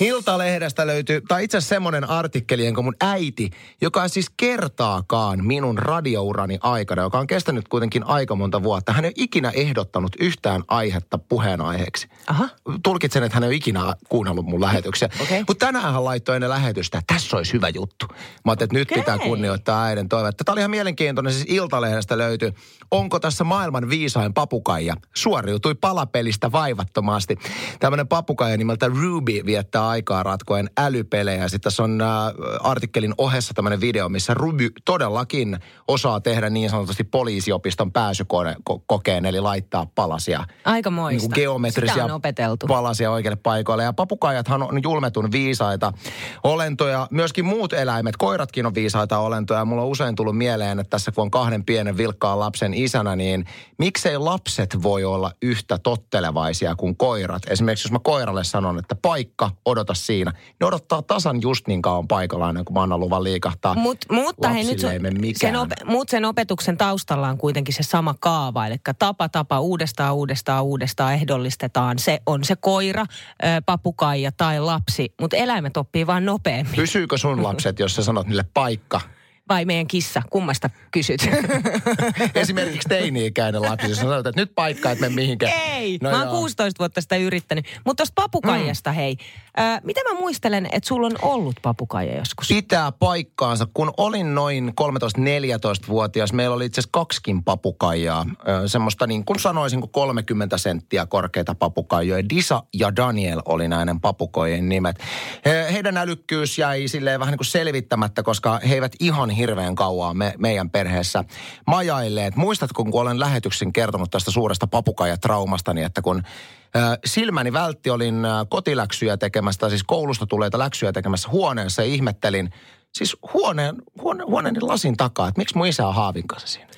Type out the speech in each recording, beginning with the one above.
Iltalehdestä löytyy, tai itse asiassa semmoinen artikkeli, jonka mun äiti, joka siis kertaakaan minun radiourani aikana, joka on kestänyt kuitenkin aika monta vuotta, hän ei ole ikinä ehdottanut yhtään aihetta puheenaiheeksi. Aha. Tulkitsen, että hän ei ole ikinä kuunnellut mun lähetyksiä. Okei. Mutta tänään hän laittoi ennen lähetystä, että tässä olisi hyvä juttu. Mä ajattelin, että nyt Okei. pitää kunnioittaa äidin toivetta. Tämä oli ihan mielenkiintoinen, siis Iltalehdestä löytyy. Onko tässä maailman viisain papukaija? Suoriutui palapelistä vaivattomasti. Tämmöinen papukaija nimeltä Ruby viettää aikaa ratkoen älypelejä. Sitten tässä on äh, artikkelin ohessa tämmöinen video, missä Ruby todellakin osaa tehdä niin sanotusti poliisiopiston pääsykokeen, eli laittaa palasia Aika moista. niin geometrisia on palasia oikeille paikoille. Ja papukaijathan on julmetun viisaita olentoja. Myöskin muut eläimet, koiratkin on viisaita olentoja. Mulla on usein tullut mieleen, että tässä kun on kahden pienen vilkkaan lapsen isänä, niin miksei lapset voi olla yhtä tottelevaisia kuin koirat? Esimerkiksi jos mä koiralle sanon, että paikka, odota siinä. Ne odottaa tasan just niin kauan paikallaan, kuin mä annan luvan liikahtaa. Mut, mutta hei, nyt mikään. sen, ope, mut sen opetuksen taustalla on kuitenkin se sama kaava. Eli tapa, tapa, uudestaan, uudestaan, uudestaan ehdollistetaan. Se on se koira, papukaija tai lapsi. Mutta eläimet oppii vaan nopeammin. Pysyykö sun lapset, jos sä sanot niille paikka? Vai meidän kissa? Kummasta kysyt? Esimerkiksi teini-ikäinen lapsi, jos sä sanot, että nyt paikka, et mene mihinkään. Ei, No mä oon joo. 16 vuotta sitä yrittänyt. Mutta tuosta papukaijasta, mm. hei. Mitä mä muistelen, että sulla on ollut papukaija joskus? Pitää paikkaansa. Kun olin noin 13-14-vuotias, meillä oli itse asiassa kaksikin papukaijaa. Semmoista niin kuin sanoisin, kuin 30 senttiä korkeita papukaijoja. Disa ja Daniel oli näiden papukojen nimet. He, heidän älykkyys jäi silleen vähän niin kuin selvittämättä, koska he eivät ihan hirveän kauan me, meidän perheessä majailleet. Muistatko, kun olen lähetyksen kertonut tästä suuresta papukaijatraumastani, että kun silmäni vältti, olin kotiläksyjä tekemässä, tai siis koulusta tuleita läksyjä tekemässä huoneessa ja ihmettelin, siis huoneen, huone, huoneeni lasin takaa, että miksi mun isä on haavin kanssa siinä.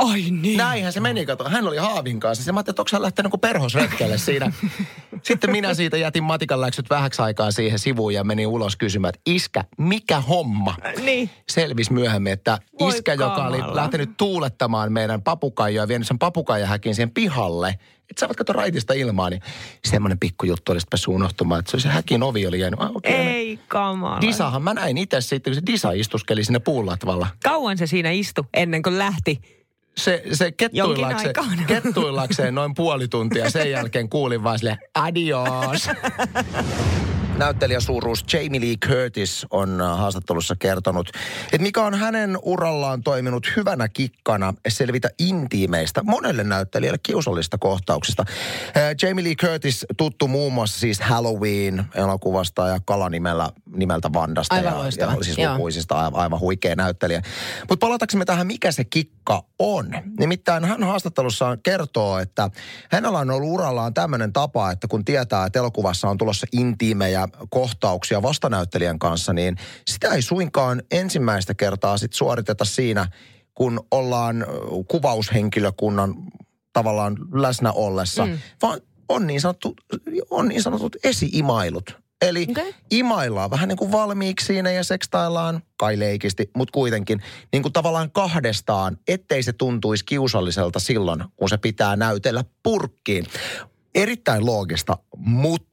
Ai niin. Näinhän se meni, kato. Hän oli haavin kanssa. Ja mä ajattelin, että onko hän lähtenyt kuin perhosretkelle siinä. Sitten minä siitä jätin matikan läksyt vähäksi aikaa siihen sivuun ja menin ulos kysymään, että iskä, mikä homma? Niin. Selvisi myöhemmin, että Voi iskä, joka oli kamala. lähtenyt tuulettamaan meidän papukaijoa ja vienyt sen papukaijahäkin siihen pihalle, että saavat katsoa raitista ilmaa, niin semmoinen pikkujuttu oli sitten unohtumaan, että se, oli se häkin ovi oli jäänyt. Ah, okay, Ei kamala. Disahan mä näin itse sitten, kun se Disa istuskeli sinne puulatvalla. Kauan se siinä istui ennen kuin lähti. Se, se kettuillakseen, kettuillakseen noin puoli tuntia. Sen jälkeen kuulin vaan sille adios. Näyttelijäsuuruus Jamie Lee Curtis on äh, haastattelussa kertonut, että mikä on hänen urallaan toiminut hyvänä kikkana selvitä intiimeistä, monelle näyttelijälle kiusallista kohtauksista. Äh, Jamie Lee Curtis tuttu muun muassa siis Halloween-elokuvasta ja kalanimellä nimeltä Vandasta. Aivan ja, loistava, ja siis joo. lukuisista aivan, aivan huikea näyttelijä. Mutta palataksemme tähän, mikä se kikka on. Nimittäin hän haastattelussaan kertoo, että hänellä on ollut urallaan tämmöinen tapa, että kun tietää, että elokuvassa on tulossa intiimejä kohtauksia vastanäyttelijän kanssa, niin sitä ei suinkaan ensimmäistä kertaa sit suoriteta siinä, kun ollaan kuvaushenkilökunnan tavallaan läsnä ollessa, mm. vaan on niin, sanottu, on niin sanotut esi-imailut. Eli okay. imaillaan vähän niin kuin valmiiksi siinä ja sekstaillaan, kai leikisti, mutta kuitenkin niin kuin tavallaan kahdestaan, ettei se tuntuisi kiusalliselta silloin, kun se pitää näytellä purkkiin. Erittäin loogista, mutta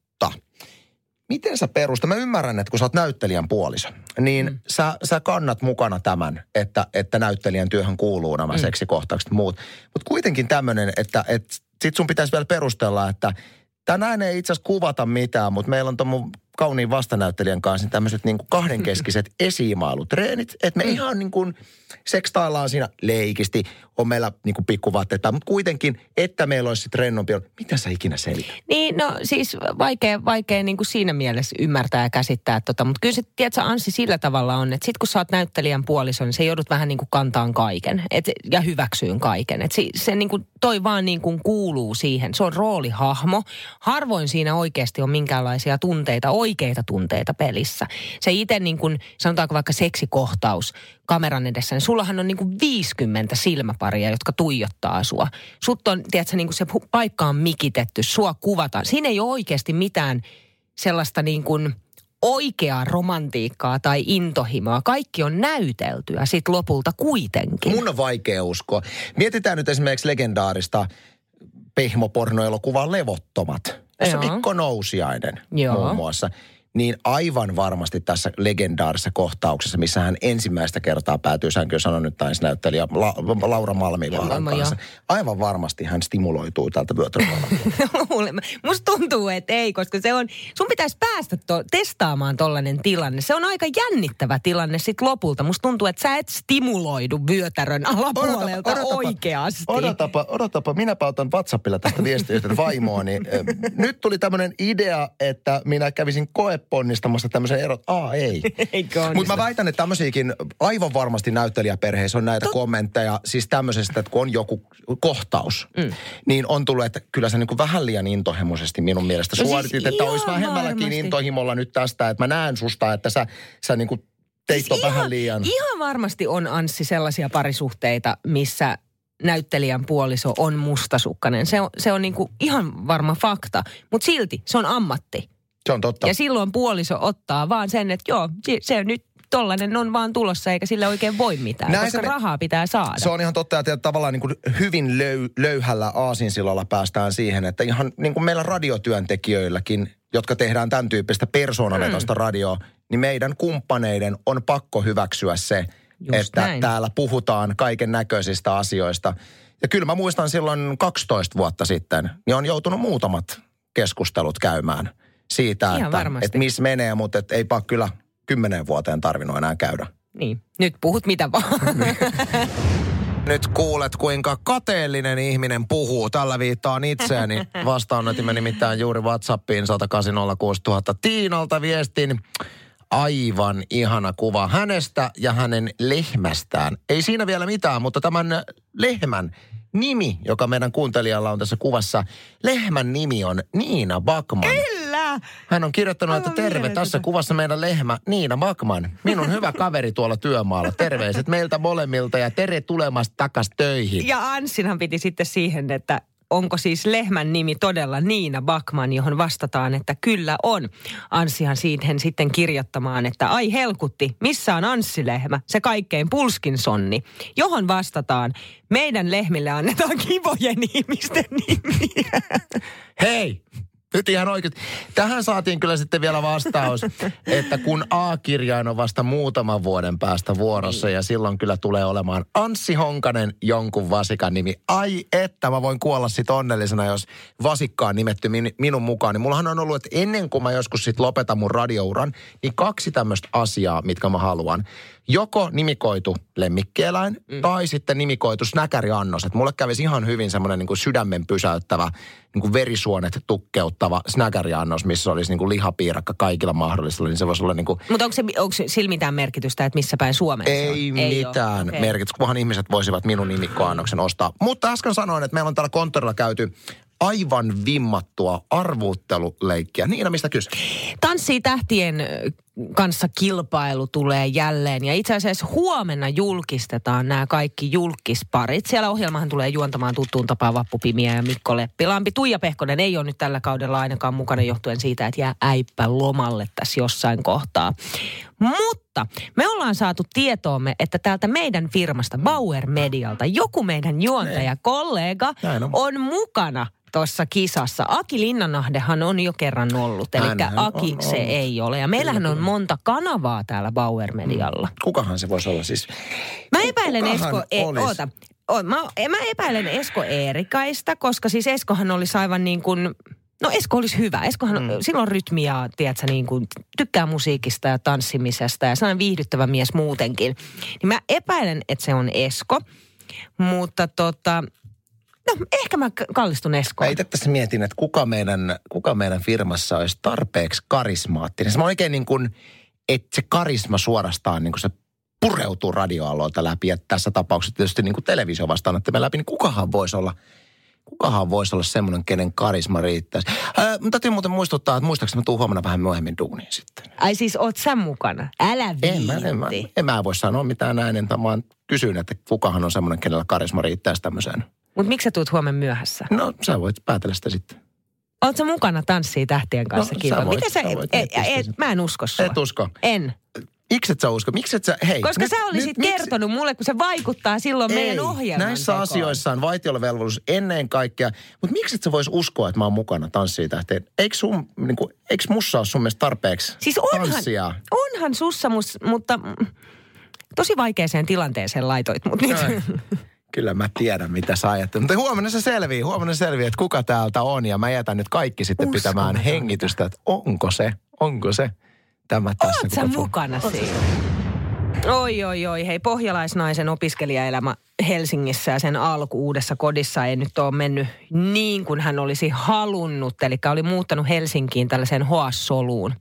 miten sä perustat? Mä ymmärrän, että kun sä oot näyttelijän puoliso, niin mm. sä, sä kannat mukana tämän, että, että näyttelijän työhön kuuluu nämä mm. seksikohtaukset ja muut. Mutta kuitenkin tämmöinen, että, että sit sun pitäisi vielä perustella, että tänään ei itse asiassa kuvata mitään, mutta meillä on tuon mun kauniin vastanäyttelijän kanssa tämmöiset niin kuin kahdenkeskiset esiimailutreenit, että me Mm. ihan niin kuin sekstaillaan siinä leikisti, on meillä niin kuin pikkuvaatteet mutta kuitenkin, että meillä olisi sitten rennompi, mitä sä ikinä selität? Niin, no siis vaikea, vaikea niin kuin siinä mielessä ymmärtää ja käsittää tota. Mutta kyllä se, tiedätkö, Anssi sillä tavalla on, että sit kun sä oot näyttelijän puoliso, niin se joudut vähän niin kuin kantaan kaiken et, ja hyväksyyn kaiken. Et se, se niin kuin, toi vaan niin kuin kuuluu siihen. Se on roolihahmo. Harvoin siinä oikeasti on minkäänlaisia tunteita, oikeita tunteita pelissä. Se itse niin kuin, sanotaanko vaikka seksikohtaus kameran edessä, niin sullahan on niin kuin 50 silmäparia, jotka tuijottaa sua. Sut on, tiedätkö, niin kuin se paikka on mikitetty, sua kuvataan. Siinä ei ole oikeasti mitään sellaista niin kuin oikeaa romantiikkaa tai intohimoa. Kaikki on näyteltyä sit lopulta kuitenkin. Mun on vaikea uskoa. Mietitään nyt esimerkiksi legendaarista pehmopornoelokuvaan Levottomat, jossa Joo. Mikko Nousiainen Joo. muun muassa. Niin aivan varmasti tässä legendaarisessa kohtauksessa, missä hän ensimmäistä kertaa päätyy sänkyyn, sanon nyt taisi näyttelijä La- Laura Malmivaaran kanssa. Aivan varmasti hän stimuloituu tältä. Luulen. Musta tuntuu, että ei, koska se on, sun pitäisi päästä to, testaamaan tollainen tilanne. Se on aika jännittävä tilanne sit lopulta. Musta tuntuu, että sä et stimuloidu vyötärön alapuolelta oikeasti. Odotapa, odotapa, minäpä otan WhatsAppilla tästä viestiyhteyden vaimooni. Nyt tuli tämmöinen idea, että minä kävisin koeponnistamassa tämmöisen erot. Aa, ei. Mutta mä väitän, että tämmöisiäkin aivan varmasti näyttelijäperheissä on näitä Tot... kommentteja, siis tämmöisestä, että kun on joku kohtaus, mm. niin on tullut, että kyllä sä niin kuin vähän liian intohimoisesti minun mielestä No siis suoritit, että ihan olisi vähemmälläkin varmasti. intohimolla nyt tästä, että mä näen susta, että sä, sä niin kuin teit Siis on vähän liian... Ihan varmasti on, Anssi, sellaisia parisuhteita, missä näyttelijän puoliso on mustasukkainen. Se on, se on niinku ihan varma fakta, mutta silti se on ammatti. Se on totta. Ja silloin puoliso ottaa vaan sen, että joo, se- nyt tollanen on vaan tulossa eikä sille oikein voi mitään, Näin koska me- rahaa pitää saada. Se on ihan totta, että tavallaan niin kuin hyvin löy, löyhällä aasinsillalla päästään siihen, että ihan niin kuin meillä radiotyöntekijöilläkin, jotka tehdään tämän tyyppistä persoonavetosta mm. radioa, niin meidän kumppaneiden on pakko hyväksyä se, Just että näin. täällä puhutaan kaiken näköisistä asioista. Ja kyllä mä muistan silloin 12 vuotta sitten, niin on joutunut muutamat keskustelut käymään siitä, Ihan että, varmasti. että missä menee, mutta et eipä kyllä kymmenen vuoteen tarvinnut enää käydä. Niin, nyt puhut mitä vaan. Nyt kuulet, kuinka kateellinen ihminen puhuu. Tällä viittaan itseäni. Vastaanotimme nimittäin juuri WhatsAppiin 1806000 Tiinalta viestin. Aivan ihana kuva hänestä ja hänen lehmästään. Ei siinä vielä mitään, mutta tämän lehmän nimi, joka meidän kuuntelijalla on tässä kuvassa, lehmän nimi on Niina Bakman. Hän on kirjoittanut, että Aivan terve, mieletöntä. tässä kuvassa meidän lehmä Niina Bakman. Minun hyvä kaveri tuolla työmaalla. Terveiset meiltä molemmilta ja tere tulemasta takas töihin. Ja Anssinhan piti sitten siihen, että onko siis lehmän nimi todella Niina Bakman, johon vastataan, että kyllä on. Anssihan siihen sitten kirjoittamaan, että ai helkutti, missä on Anssi-lehmä, se kaikkein pulskin sonni. Johon vastataan, meidän lehmille annetaan kivojen ihmisten nimiä. Hei! Nyt ihan oikein. Tähän saatiin kyllä sitten vielä vastaus, että kun A-kirjain on vasta muutaman vuoden päästä vuorossa ja silloin kyllä tulee olemaan Anssi Honkanen jonkun vasikan nimi. Ai että mä voin kuolla sit onnellisena, jos vasikkaan nimetty min, minun mukaan. Niin mullahan on ollut, että ennen kuin mä joskus sit lopetan mun radiouran, niin kaksi tämmöistä asiaa, mitkä mä haluan. Joko nimikoitu lemmikkieläin mm. tai sitten nimikoitu snäkäriannos. Että mulle kävisi ihan hyvin semmoinen niin sydämen pysäyttävä, niin kuin verisuonet tukkeuttava snäkäriannos, missä olisi niin kuin lihapiirakka kaikilla mahdollisilla. Niin se voisi olla niin kuin, Mutta onko, se, onko sillä mitään merkitystä, että missä päin Suomeen ei, on? mitään. Okei. merkitystä, kunhan ihmiset voisivat minun nimikkoannoksen ostaa. Mutta äsken sanoin, että meillä on täällä konttorilla käyty aivan vimmattua arvuutteluleikkiä. Niina, mistä kyse? Tanssii tähtien kanssa kilpailu tulee jälleen ja itse asiassa huomenna julkistetaan nämä kaikki julkisparit. Siellä ohjelmahan tulee juontamaan tuttuun tapaan Vappu Pimiä ja Mikko Leppilampi. Tuija Pehkonen ei ole nyt tällä kaudella ainakaan mukana johtuen siitä, että jää äippä lomalle tässä jossain kohtaa. Mutta me ollaan saatu tietoomme, että täältä meidän firmasta Bauer Medialta joku meidän juontaja, kollega Näin on. on mukana tuossa kisassa. Aki Linnanahdehan on jo kerran ollut, eli Aki on se ollut. ei ole. Ja meillähän on monta kanavaa täällä Bauer Medialla. Kukahan se voisi olla siis? Mä epäilen Kukahan Esko... E- oota. O, mä, mä epäilen Esko Eerikaista, koska siis Eskohan olisi aivan niin kuin... No Esko olisi hyvä. Eskohan, mm. sillä on rytmiä, tiedätkö, niin kuin, tykkää musiikista ja tanssimisesta ja sellainen viihdyttävä mies muutenkin. Niin mä epäilen, että se on Esko, mutta tota... No, ehkä mä kallistun Eskoon. Mä itse tässä mietin, että kuka meidän, kuka meidän firmassa olisi tarpeeksi karismaattinen. Se on oikein niin kuin, että se karisma suorastaan niin kuin se pureutuu radioaloilta läpi. Ja tässä tapauksessa tietysti niin kuin televisio vastaanottamme läpi, niin kukahan voisi olla, kukahan voisi olla semmoinen, kenen karisma riittäisi. Ää, täytyy muuten muistuttaa, että muistaakseni mä tuun huomenna vähän myöhemmin duuniin sitten. Ai siis oot sä mukana? Älä En mä, en, mä, viitti. en mä voi sanoa mitään näin, vaan kysyn, että kukahan on semmoinen, kenellä karisma riittäisi tämmöiseen. Mutta miksi sä tuut huomenna myöhässä? No, sä voit päätellä sitä sitten. Sä mukana Tanssii tähtien kanssa No, kilpailu? Miten sä, sä voit et, et, sitä. mä en usko sua. Et usko. En. Miksi et sä usko? Miksi et sä, hei. Koska nyt, sä olisit nyt, kertonut miksi... mulle, kun se vaikuttaa silloin Ei, meidän ohjelman näissä tekoon. asioissa on vaitiolovelvollisuus ennen kaikkea. Mutta miksi et sä vois uskoa, että mä oon mukana tanssitähteen? Eikö, sun, niin kuin, eikö mussa ole sun mielestä tarpeeksi siis onhan, tanssia? onhan sussa, mus, mutta tosi vaikeaseen tilanteeseen laitoit mut nyt. Kyllä mä tiedän, mitä sä ajattelet. Mutta huomenna se selvii, huomenna se selvii, että kuka täältä on. Ja mä jätän nyt kaikki sitten Uskon pitämään hengitystä, että onko se, onko se tämä tässä. Oot sä mukana siinä? Oi, oi, oi. Hei, pohjalaisnaisen opiskelijaelämä Helsingissä ja sen alku uudessa kodissa ei nyt ole mennyt niin kuin hän olisi halunnut. Eli oli muuttanut Helsinkiin tällaiseen hoassoluun.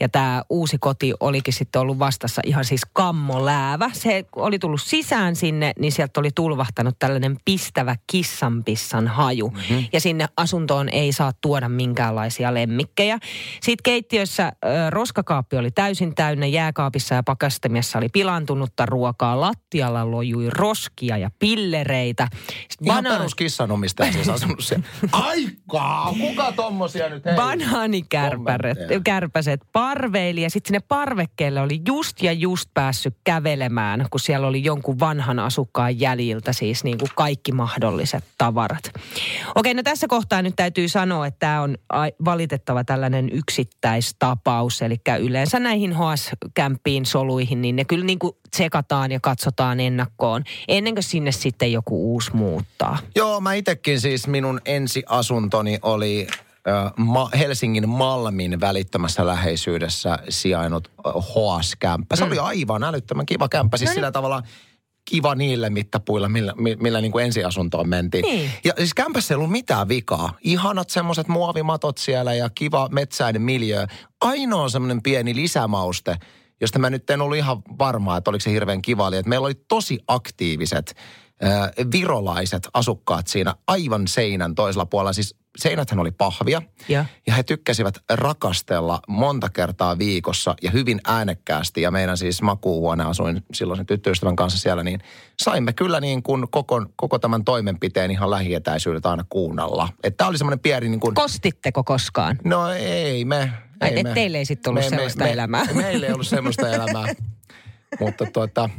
Ja tämä uusi koti olikin sitten ollut vastassa ihan siis kammoläävä. Se oli tullut sisään sinne, niin sieltä oli tulvahtanut tällainen pistävä kissanpissan haju. Mm-hmm. Ja sinne asuntoon ei saa tuoda minkäänlaisia lemmikkejä. Sitten keittiössä äh, roskakaappi oli täysin täynnä, jääkaapissa ja pakastamiassa oli pilantunutta ruokaa. Lattialla lojui roski ruokia ja pillereitä. Sitten Ihan bana- perus kissanomistaja siis asunut siellä. Aikaa! Kuka tommosia nyt hei? Banaanikärpäset parveili ja sitten sinne parvekkeelle oli just ja just päässyt kävelemään, kun siellä oli jonkun vanhan asukkaan jäljiltä siis niin kuin kaikki mahdolliset tavarat. Okei, no tässä kohtaa nyt täytyy sanoa, että tämä on valitettava tällainen yksittäistapaus. Eli yleensä näihin HS-kämppiin soluihin, niin ne kyllä niin kuin tsekataan ja katsotaan ennakkoon. Ennen kuin sinne sitten joku uusi muuttaa? Joo, mä itsekin siis minun ensiasuntoni oli Helsingin Malmin välittömässä läheisyydessä sijainnut HS-kämppä. Se mm. oli aivan älyttömän kiva kämppä. Siis no niin. sillä tavalla kiva niille mittapuilla, millä, millä niin kuin ensiasuntoon mentiin. Niin. Ja siis kämpässä ei ollut mitään vikaa. Ihanat semmoiset muovimatot siellä ja kiva metsäinen miljö. Ainoa semmoinen pieni lisämauste – josta mä nyt en ollut ihan varma, että oliko se hirveän kiva, että meillä oli tosi aktiiviset äh, virolaiset asukkaat siinä aivan seinän toisella puolella. Siis seinäthän oli pahvia ja. ja he tykkäsivät rakastella monta kertaa viikossa ja hyvin äänekkäästi. Ja meidän siis makuuhuone asuin silloin sen tyttöystävän kanssa siellä, niin saimme kyllä niin kuin koko, koko tämän toimenpiteen ihan lähietäisyydet aina kuunnella. Että tämä oli semmoinen pieni niin kuin... Kostitteko koskaan? No ei me, Ai, et teille ei sitten ollut me, sellaista me, elämää. Me, meille ei ollut sellaista elämää. Mutta tuota,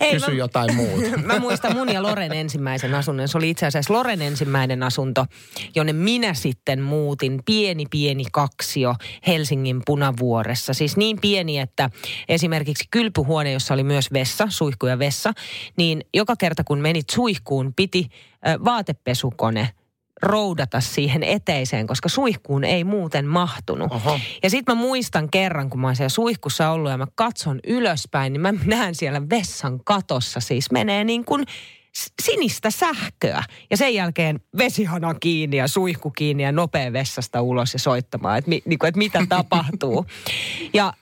Hei, kysy mä, jotain muuta. Mä muistan mun ja Loren ensimmäisen asunnon. Se oli itse asiassa Loren ensimmäinen asunto, jonne minä sitten muutin. Pieni, pieni kaksio Helsingin punavuoressa. Siis niin pieni, että esimerkiksi kylpyhuone, jossa oli myös vessa, suihku ja vessa, niin joka kerta kun menit suihkuun, piti vaatepesukone roudata siihen eteiseen, koska suihkuun ei muuten mahtunut. Oho. Ja sitten mä muistan kerran, kun mä oon siellä suihkussa ollut ja mä katson ylöspäin, niin mä näen siellä vessan katossa siis menee niin kuin sinistä sähköä. Ja sen jälkeen vesihana kiinni ja suihku kiinni ja nopea vessasta ulos ja soittamaan, että, niin kuin, että mitä tapahtuu. Ja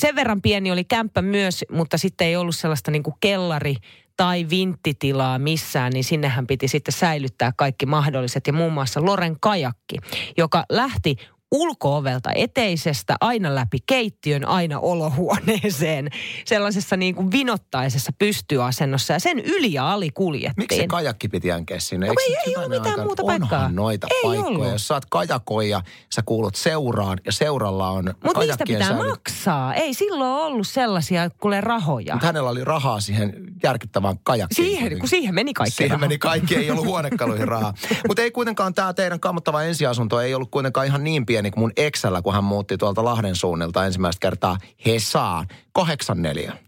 sen verran pieni oli kämppä myös, mutta sitten ei ollut sellaista niin kuin kellari tai vinttitilaa missään, niin sinnehän piti sitten säilyttää kaikki mahdolliset. Ja muun muassa Loren kajakki, joka lähti ulkoovelta eteisestä aina läpi keittiön, aina olohuoneeseen, sellaisessa niin kuin vinottaisessa pystyasennossa ja sen yli ja ali kuljettiin. Miksi se kajakki piti jänkeä sinne? No, ei, ei ole mitään aikaa, muuta paikkaa. noita ei paikkoja. Ollut. Jos sä oot kajakoija, sä kuulut seuraan ja seuralla on Mutta niistä pitää säily... maksaa. Ei silloin ollut sellaisia kuule rahoja. Mutta hänellä oli rahaa siihen järkyttävään kajakkiin. Siihen, kun siihen meni kaikki Siihen raha. meni kaikki, ei ollut huonekaluihin rahaa. Mutta ei kuitenkaan tämä teidän kammottava ensiasunto ei ollut kuitenkaan ihan niin pieni kuin mun eksällä, kun hän muutti tuolta Lahden suunnilta ensimmäistä kertaa Hesaan. 84.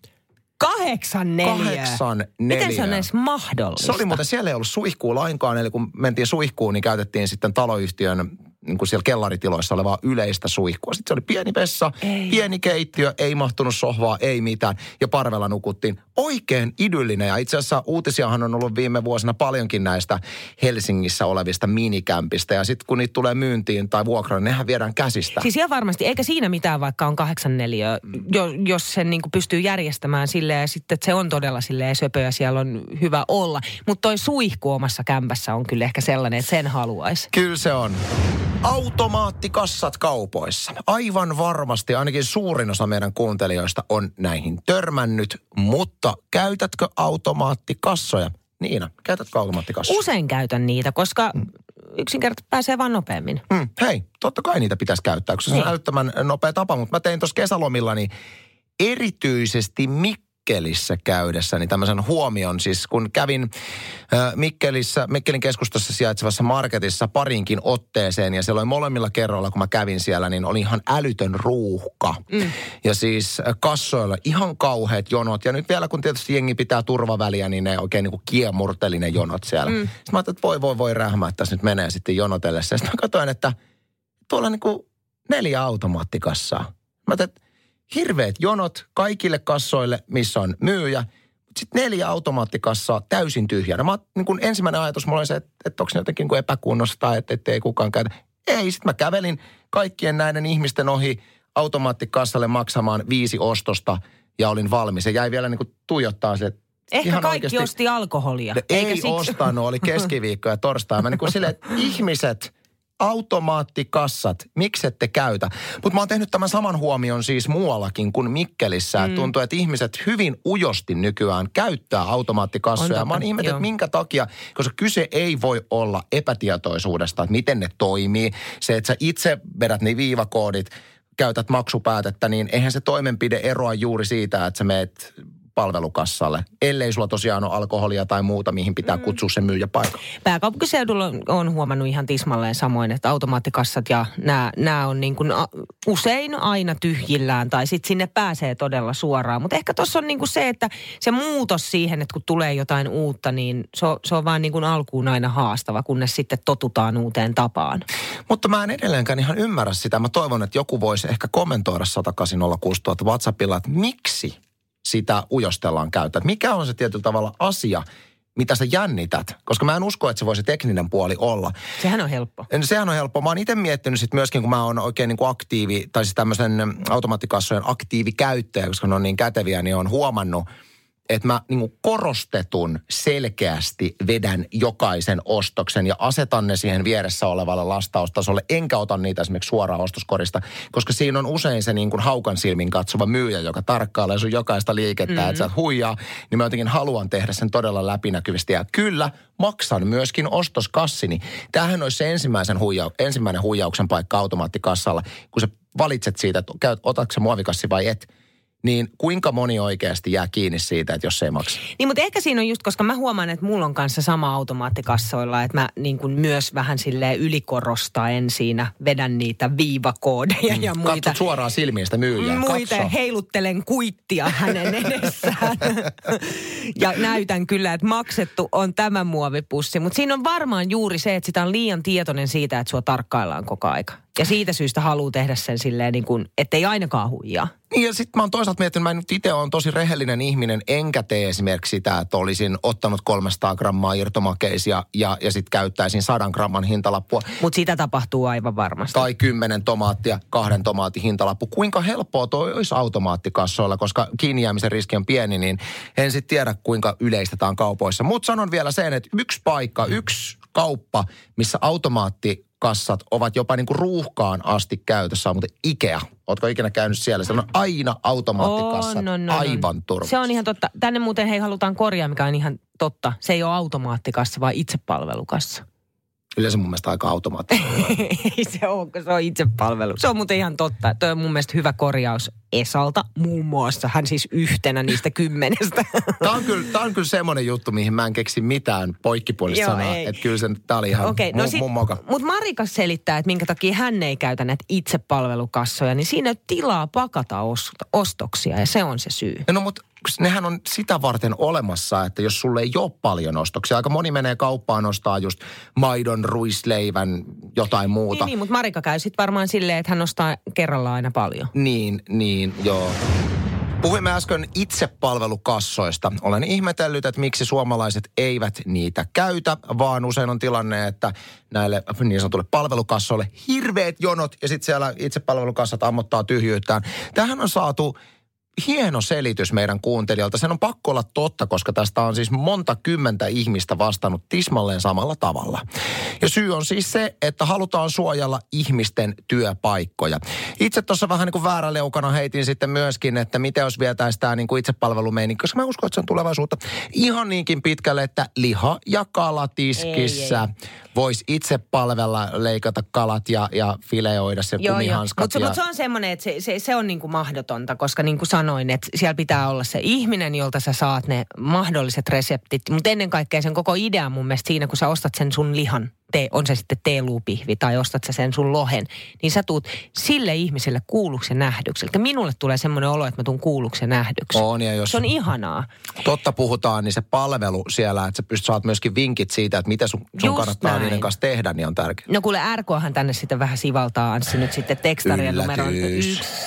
Kahdeksan neljä. Kahdeksan neljä. Miten se on edes mahdollista? Se oli muuten, siellä ei ollut suihkuu lainkaan, eli kun mentiin suihkuun, niin käytettiin sitten taloyhtiön niin kuin siellä kellaritiloissa olevaa yleistä suihkua. Sitten se oli pieni vessa, ei. pieni keittiö, ei mahtunut sohvaa, ei mitään. Ja parvella nukuttiin. Oikein idyllinen. Ja itse asiassa uutisiahan on ollut viime vuosina paljonkin näistä Helsingissä olevista minikämpistä. Ja sitten kun niitä tulee myyntiin tai vuokraan, niin nehän viedään käsistä. Siis ihan varmasti. Eikä siinä mitään, vaikka on kahdeksan neliö, jos sen niin kuin pystyy järjestämään silleen ja sitten että se on todella silleen söpö ja siellä on hyvä olla. Mutta toi suihku omassa kämpässä on kyllä ehkä sellainen, että sen haluaisi. Kyllä se on. Automaattikassat kaupoissa. Aivan varmasti ainakin suurin osa meidän kuuntelijoista on näihin törmännyt, mutta käytätkö automaattikassoja? Niina, käytätkö automaattikassoja? Usein käytän niitä, koska yksinkertaisesti pääsee vaan nopeammin. Mm, hei, totta kai niitä pitäisi käyttää, koska se on niin. älyttömän nopea tapa, mutta mä tein tuossa kesälomilla, niin erityisesti Mikkelissä käydessäni tämmöisen huomion. Siis kun kävin Mikkelissä, Mikkelin keskustassa sijaitsevassa marketissa parinkin otteeseen ja siellä oli molemmilla kerroilla, kun mä kävin siellä, niin oli ihan älytön ruuhka. Mm. Ja siis kassoilla ihan kauheat jonot. Ja nyt vielä kun tietysti jengi pitää turvaväliä, niin ne oikein niin kuin kiemurteli ne jonot siellä. Mm. Sitten mä ajattelin, että voi voi voi rähmää, että tässä nyt menee sitten jonotellessa. Sitten mä katsoin, että tuolla niin kuin neljä automaattikassaa. Mä ajattelin, että hirveät jonot kaikille kassoille, missä on myyjä. Sitten neljä automaattikassaa täysin tyhjänä. Mä, niin kun ensimmäinen ajatus mulla oli se, että, että onko ne jotenkin niin epäkunnosta, että, että ei kukaan käytä. Ei, sitten mä kävelin kaikkien näiden ihmisten ohi automaattikassalle maksamaan viisi ostosta ja olin valmis. Ja jäi vielä niin kuin tuijottaa se, että Ehkä ihan kaikki oikeasti, osti alkoholia. Ei Eikä ostanut, oli keskiviikko ja torstai. Mä niin kuin silleen, että ihmiset automaattikassat, miksi ette käytä? Mutta mä oon tehnyt tämän saman huomion siis muuallakin kuin Mikkelissä. Mm. Tuntuu, että ihmiset hyvin ujosti nykyään käyttää automaattikassoja. On mä oon ihmetellyt, että minkä takia, koska kyse ei voi olla epätietoisuudesta, että miten ne toimii. Se, että sä itse vedät ne viivakoodit, käytät maksupäätettä, niin eihän se toimenpide eroa juuri siitä, että sä meet palvelukassalle, ellei sulla tosiaan ole alkoholia tai muuta, mihin pitää mm. kutsua sen myyjä paikalle. Pääkaupunkiseudulla on huomannut ihan tismalleen samoin, että automaattikassat ja nämä, nämä on niin kuin usein aina tyhjillään tai sitten sinne pääsee todella suoraan. Mutta ehkä tuossa on niin kuin se, että se muutos siihen, että kun tulee jotain uutta, niin se on, se on vaan niin kuin alkuun aina haastava, kunnes sitten totutaan uuteen tapaan. Mutta mä en edelleenkään ihan ymmärrä sitä. Mä toivon, että joku voisi ehkä kommentoida 180 WhatsAppilla, että miksi sitä ujostellaan käyttää. Mikä on se tietyllä tavalla asia, mitä sä jännität? Koska mä en usko, että se voisi tekninen puoli olla. Sehän on helppo. Sehän on helppo. Mä oon itse miettinyt sit myöskin, kun mä oon oikein niin kuin aktiivi, tai siis tämmöisen automaattikassojen aktiivikäyttäjä, koska ne on niin käteviä, niin on huomannut – että mä niin korostetun selkeästi vedän jokaisen ostoksen ja asetan ne siihen vieressä olevalle lastaustasolle, enkä ota niitä esimerkiksi suoraan ostoskorista, koska siinä on usein se niin kuin haukan silmin katsova myyjä, joka tarkkailee sun jokaista liikettä, mm-hmm. että sä huijaa, niin mä jotenkin haluan tehdä sen todella läpinäkyvästi. Ja kyllä, maksan myöskin ostoskassini. Tämähän olisi se ensimmäisen huijau- ensimmäinen huijauksen paikka automaattikassalla, kun sä valitset siitä, että otatko se muovikassi vai et – niin kuinka moni oikeasti jää kiinni siitä, että jos se ei maksa? Niin, mutta ehkä siinä on just, koska mä huomaan, että mulla on kanssa sama automaattikassoilla, että mä niin kuin myös vähän sille ylikorostaen siinä vedän niitä viivakoodeja mm. ja muita. Katsot suoraan silmiin sitä myyjää. Muita Katso. heiluttelen kuittia hänen edessään. ja näytän kyllä, että maksettu on tämä muovipussi. Mutta siinä on varmaan juuri se, että sitä on liian tietoinen siitä, että sua tarkkaillaan koko aika. Ja siitä syystä haluaa tehdä sen silleen niin kuin, ettei ainakaan huijaa. Niin ja sitten mä oon toisaalta miettinyt, mä nyt itse on tosi rehellinen ihminen, enkä tee esimerkiksi sitä, että olisin ottanut 300 grammaa irtomakeisia ja, ja sitten käyttäisin 100 gramman hintalappua. Mutta sitä tapahtuu aivan varmasti. Tai 10 tomaattia, kahden tomaatin hintalappu. Kuinka helppoa toi olisi automaattikassoilla, koska kiinni jäämisen riski on pieni, niin en sitten tiedä kuinka yleistetään kaupoissa. Mutta sanon vielä sen, että yksi paikka, yksi kauppa, missä automaatti kassat ovat jopa niin kuin ruuhkaan asti käytössä, mutta Ikea. Oletko ikinä käynyt siellä? Siellä on aina automaattikassat, oh, no, no, aivan turvassa. Se on ihan totta. Tänne muuten hei halutaan korjaa, mikä on ihan totta. Se ei ole automaattikassa, vaan itsepalvelukassa. Yleensä mun mielestä aika automaattinen. Ei se ole, se on itsepalvelu. Se on muuten ihan totta. Tuo on mun mielestä hyvä korjaus Esalta muun muassa. Hän siis yhtenä niistä kymmenestä. Tämä on kyllä, tämä on kyllä semmoinen juttu, mihin mä en keksi mitään poikkipuolista sanaa. Että kyllä se, tämä oli ihan okay, no mun, sit, mun moka. Mutta Marika selittää, että minkä takia hän ei käytä näitä itsepalvelukassoja, niin siinä tilaa pakata ostoksia ja se on se syy. No mutta nehän on sitä varten olemassa, että jos sulle ei ole paljon ostoksia. Aika moni menee kauppaan ostaa just maidon, ruisleivän, jotain muuta. Niin, niin mutta Marika käy sitten varmaan silleen, että hän ostaa kerralla aina paljon. Niin, niin, joo. Puhuimme äsken itsepalvelukassoista. Olen ihmetellyt, että miksi suomalaiset eivät niitä käytä, vaan usein on tilanne, että näille niin sanotulle palvelukassoille hirveät jonot ja sitten siellä itsepalvelukassat ammottaa tyhjyyttään. Tähän on saatu hieno selitys meidän kuuntelijalta. Sen on pakko olla totta, koska tästä on siis monta kymmentä ihmistä vastannut tismalleen samalla tavalla. Ja syy on siis se, että halutaan suojella ihmisten työpaikkoja. Itse tuossa vähän niin kuin vääräleukana heitin sitten myöskin, että miten jos vietäisiin tämä niin kuin itsepalvelumeininki, koska mä uskon, että se on tulevaisuutta. Ihan niinkin pitkälle, että liha- ja kalatiskissä voisi itse palvella, leikata kalat ja, ja fileoida se kumihanskat. Mutta ja... mut se on semmoinen, että se, se, se on niin kuin mahdotonta, koska niin kuin sanoin, että siellä pitää olla se ihminen, jolta sä saat ne mahdolliset reseptit. Mutta ennen kaikkea sen koko idea mun mielestä siinä, kun sä ostat sen sun lihan, te, on se sitten teeluupihvi tai ostat sä sen sun lohen, niin sä tuut sille ihmiselle kuulluksi ja nähdyksi. Eli minulle tulee semmoinen olo, että mä tuun kuulluksi ja nähdyksi. On, ja jos Se on ihanaa. totta puhutaan, niin se palvelu siellä, että sä pystyt saat myöskin vinkit siitä, että mitä sun, sun Just kannattaa näin. niiden kanssa tehdä, niin on tärkeää. No kuule RKhan tänne sitten vähän sivaltaa Anssi nyt sitten tekstaria numeroon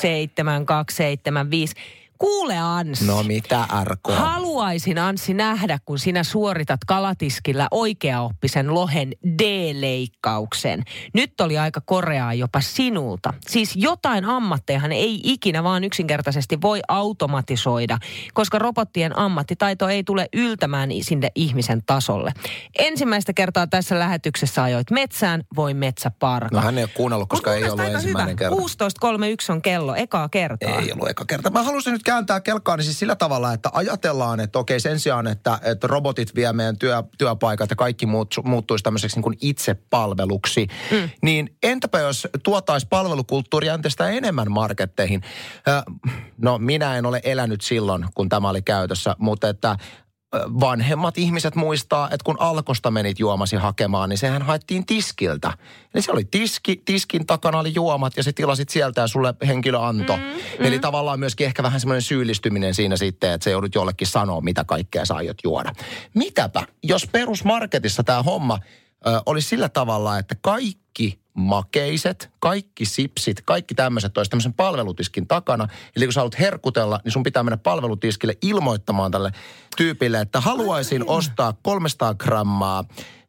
17275. Kuule Anssi. No mitä RK? Haluaisin Anssi nähdä, kun sinä suoritat kalatiskillä oikeaoppisen lohen D-leikkauksen. Nyt oli aika koreaa jopa sinulta. Siis jotain ammattejahan ei ikinä vaan yksinkertaisesti voi automatisoida, koska robottien ammattitaito ei tule yltämään sinne ihmisen tasolle. Ensimmäistä kertaa tässä lähetyksessä ajoit metsään, voi metsäparka. No hän ei ole kuunnellut, koska Mut ei ollut ensimmäinen hyvä. kerta. 16.31 on kello, ekaa kertaa. Ei ollut eka kerta. Mä halusin nyt kääntää kelkkaani siis sillä tavalla, että ajatellaan, että okei sen sijaan, että, että robotit vie meidän työ, työpaikat ja kaikki muut, muuttuisi tämmöiseksi niin kuin itsepalveluksi, mm. niin entäpä jos tuotaisi palvelukulttuuria entistä enemmän marketteihin? No minä en ole elänyt silloin, kun tämä oli käytössä, mutta että vanhemmat ihmiset muistaa, että kun Alkosta menit juomasi hakemaan, niin sehän haettiin tiskiltä. Eli se oli tiski, tiskin takana oli juomat ja sä tilasit sieltä ja sulle henkilö antoi. Mm, mm. Eli tavallaan myöskin ehkä vähän semmoinen syyllistyminen siinä sitten, että sä joudut jollekin sanoa, mitä kaikkea sä aiot juoda. Mitäpä, jos perusmarketissa tämä homma ö, olisi sillä tavalla, että kaikki makeiset, kaikki sipsit, kaikki tämmöiset olisi tämmöisen palvelutiskin takana. Eli kun sä haluat herkutella, niin sun pitää mennä palvelutiskille ilmoittamaan tälle tyypille, että haluaisin ostaa 300 grammaa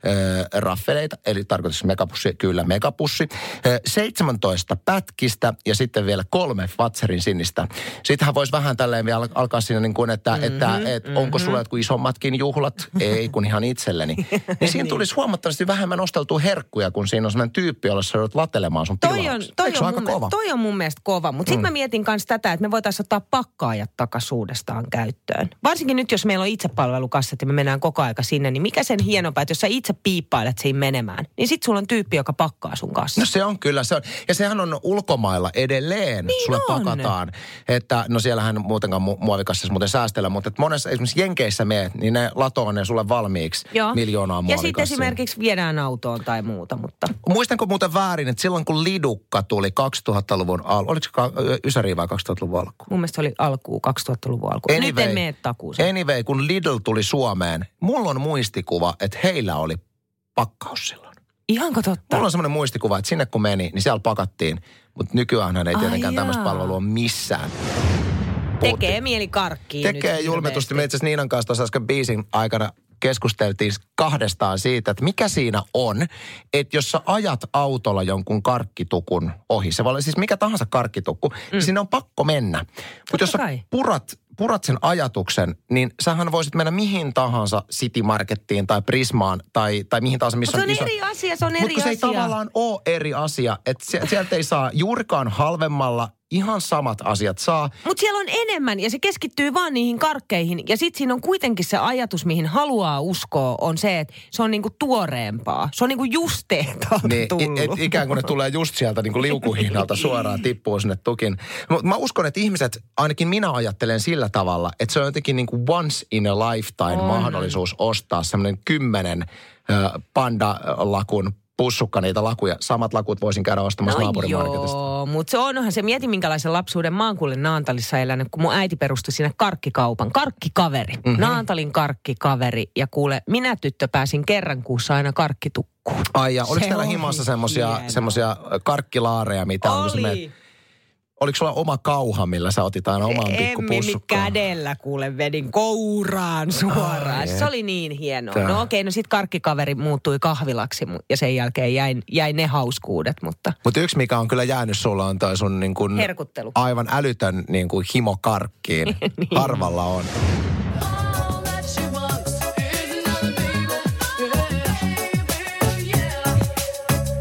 ö, raffeleita, eli tarkoitus megapussi, kyllä megapussi, ö, 17 pätkistä ja sitten vielä kolme Fatserin sinistä. Sittenhän voisi vähän tälleen vielä al- alkaa siinä niin kuin, että, mm-hmm, että, että onko sulla jotkut isommatkin juhlat? Ei, kun ihan itselleni. Niin siinä tulisi huomattavasti vähemmän osteltua herkkuja, kun siinä on sellainen tyyppi, jolla sä joudut latelemaan sun Toi on, toi, Eikö on aika kova? toi on mun mielestä kova, mutta sitten mä mietin myös tätä, että me voitaisiin ottaa pakkaajat takaisin uudestaan käyttöön. Varsinkin nyt, jos meillä on itsepalvelukassat ja me mennään koko aika sinne, niin mikä sen hienompaa, että jos sä itse piippailet siinä menemään, niin sit sulla on tyyppi, joka pakkaa sun kanssa. No se on kyllä, se on. Ja sehän on ulkomailla edelleen, Niin sulle on. pakataan. Että no siellähän muutenkaan mu- muovikassassa muuten säästellä, mutta että monessa esimerkiksi Jenkeissä meet, niin ne latoo ne sulle valmiiksi Joo. miljoonaa Ja sitten esimerkiksi viedään autoon tai muuta, mutta... Muistanko muuten väärin, että silloin kun Lidukka tuli 2000-luvun alku, oliko se ka- Ysäri vai 2000-luvun alku? Mun mielestä se oli alkuun, 2000-luvun alkuun. Nyt en mene takuuseen. Anyway, kun Lidl tuli Suomeen, mulla on muistikuva, että heillä oli pakkaus silloin. Ihanko totta? Mulla on semmoinen muistikuva, että sinne kun meni, niin siellä pakattiin. Mutta nykyään ei tietenkään tämmöistä palvelua missään. Tekee mieli karkkiin Tekee nyt julmetusti. Me itse asiassa Niinan kanssa tuossa äsken biisin aikana keskusteltiin kahdestaan siitä, että mikä siinä on, että jos sä ajat autolla jonkun karkkitukun ohi, se voi olla siis mikä tahansa karkkitukku, mm. niin sinne on pakko mennä. Mutta jos sä purat, purat sen ajatuksen, niin sähän voisit mennä mihin tahansa City Markettiin tai Prismaan tai, tai mihin tahansa, missä Mut se on iso... eri asia, se on eri Mutta kun se ei asia. tavallaan ole eri asia, että sie- sieltä ei saa juurikaan halvemmalla ihan samat asiat saa. Mutta siellä on enemmän ja se keskittyy vaan niihin karkkeihin. Ja sitten siinä on kuitenkin se ajatus, mihin haluaa uskoa, on se, että se on niinku tuoreempaa. Se on niinku just tehtaalta Niin, tullut. i- et, ikään kuin ne tulee just sieltä niin kuin liukuhihnalta suoraan tippuu sinne tukin. Mutta mä uskon, että ihmiset, ainakin minä ajattelen sillä tavalla, että se on jotenkin niin kuin once in a lifetime On. mahdollisuus ostaa semmoinen kymmenen panda-lakun pussukka niitä lakuja. Samat lakut voisin käydä ostamassa No naapurimarketista. joo, mutta se onhan se, mieti minkälaisen lapsuuden mä oon kuule Naantalissa elänyt, kun mun äiti perustui sinne karkkikaupan, karkkikaveri, Mhm. mm-hmm. Naantalin karkkikaveri. Ja kuule, minä tyttö pääsin kerran kuussa aina karkkitukkuun. Ai ja oliko Se teillä oli himassa semmosia, hienoa. semmosia karkkilaareja, mitä on, kun Oli. Oliko sulla oma kauha, millä sä otit aina oman pikku pussukkaan? kädellä kuule vedin kouraan suoraan. Ai, se oli niin hienoa. että. No okei, no sit karkkikaveri muuttui kahvilaksi ja sen jälkeen jäi, jäi ne hauskuudet, mutta Mutta yksi, mikä on kyllä jäänyt sulla, on toi sun niin kun Herkuttelu. aivan älytön niin kuin himo karkkiin. Niin. Harvalla on.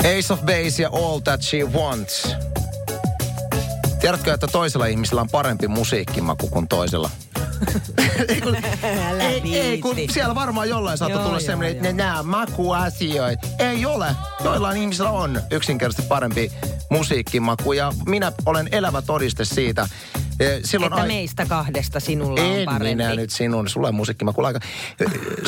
Ace of Base ja All That She Wants. Tiedätkö, että toisella ihmisellä on parempi musiikkimaku kuin toisella? ei, kun, Älä ei, ei, kun siellä varmaan jollain saattaa tulla semmoinen, että ne nämä makuasioita. Ei ole. Joillain ihmisillä on yksinkertaisesti parempi musiikkimaku ja minä olen elävä todiste siitä. Eh, Silloin Että ai- meistä kahdesta sinulla on en parempi. minä nyt sinun, sulla on musiikki. Mä kuulen aika,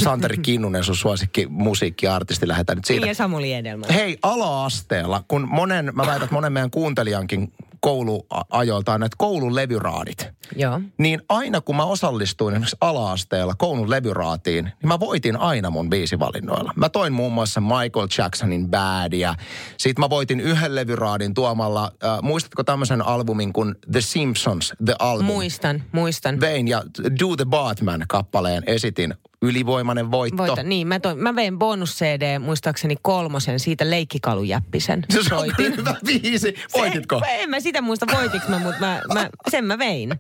Santeri Kinnunen, sun suosikki musiikkiartisti, lähetän nyt siitä. Niin ja Samuli Edelman. Hei, ala-asteella, kun monen, mä väitän, että monen meidän kuuntelijankin kouluajoilta on näitä koulun levyraadit. Joo. Niin aina kun mä osallistuin esimerkiksi ala-asteella koulun levyraatiin, niin mä voitin aina mun biisivalinnoilla. Mä toin muun muassa Michael Jacksonin Badia. Sitten mä voitin yhden levyraadin tuomalla, äh, muistatko tämmöisen albumin kuin The Simpsons, The Album? Muistan, muistan. Vein ja Do the Batman-kappaleen esitin. Ylivoimainen voitto. Voita, niin, mä, toin, mä vein bonus-CD, muistaakseni kolmosen, siitä leikkikalujäppisen. Se on kyllä Soitin. hyvä biisi. Voititko? Se, en mä sitä muista voitiks mä, mutta mä, mä, sen mä vein.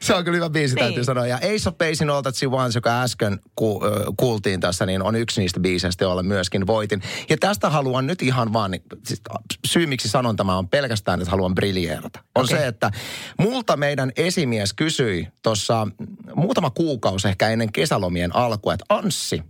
Se on kyllä hyvä biisi, Niin. täytyy sanoa. Ja Ace of Basin All That She Wants, joka äsken ku, ö, kuultiin tässä, niin on yksi niistä biiseistä, joilla myöskin voitin. Ja tästä haluan nyt ihan vaan, niin, siis syy miksi sanon tämä on pelkästään, että haluan briljeerata. On Okei. se, että multa meidän esimies kysyi tuossa muutama kuukausi ehkä ennen kesälomien alkua, että Anssi,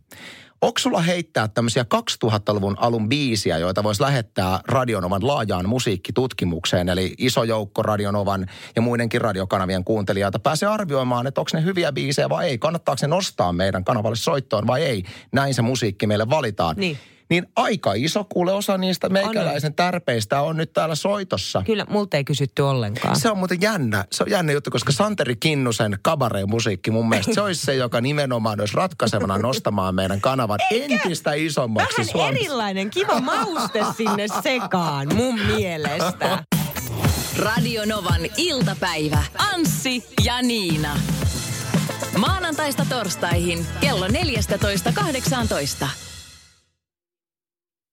Onko sulla heittää tämmöisiä 2000-luvun alun biisiä, joita voisi lähettää Radionovan laajaan musiikkitutkimukseen? Eli iso joukko Radionovan ja muidenkin radiokanavien kuuntelijoita pääsee arvioimaan, että onko ne hyviä biisejä vai ei. Kannattaako ne nostaa meidän kanavalle soittoon vai ei. Näin se musiikki meille valitaan. Niin. Niin aika iso kuule osa niistä meikäläisen tärpeistä on nyt täällä soitossa. Kyllä, multa ei kysytty ollenkaan. Se on muuten jännä. Se on jännä juttu, koska Santeri Kinnusen kabaree-musiikki mun mielestä se olisi se, joka nimenomaan olisi ratkaisevana nostamaan meidän kanavan entistä isommaksi Vähän Suomessa. erilainen, kiva mauste sinne sekaan, mun mielestä. Radio Novan iltapäivä. Anssi ja Niina. Maanantaista torstaihin kello 14.18.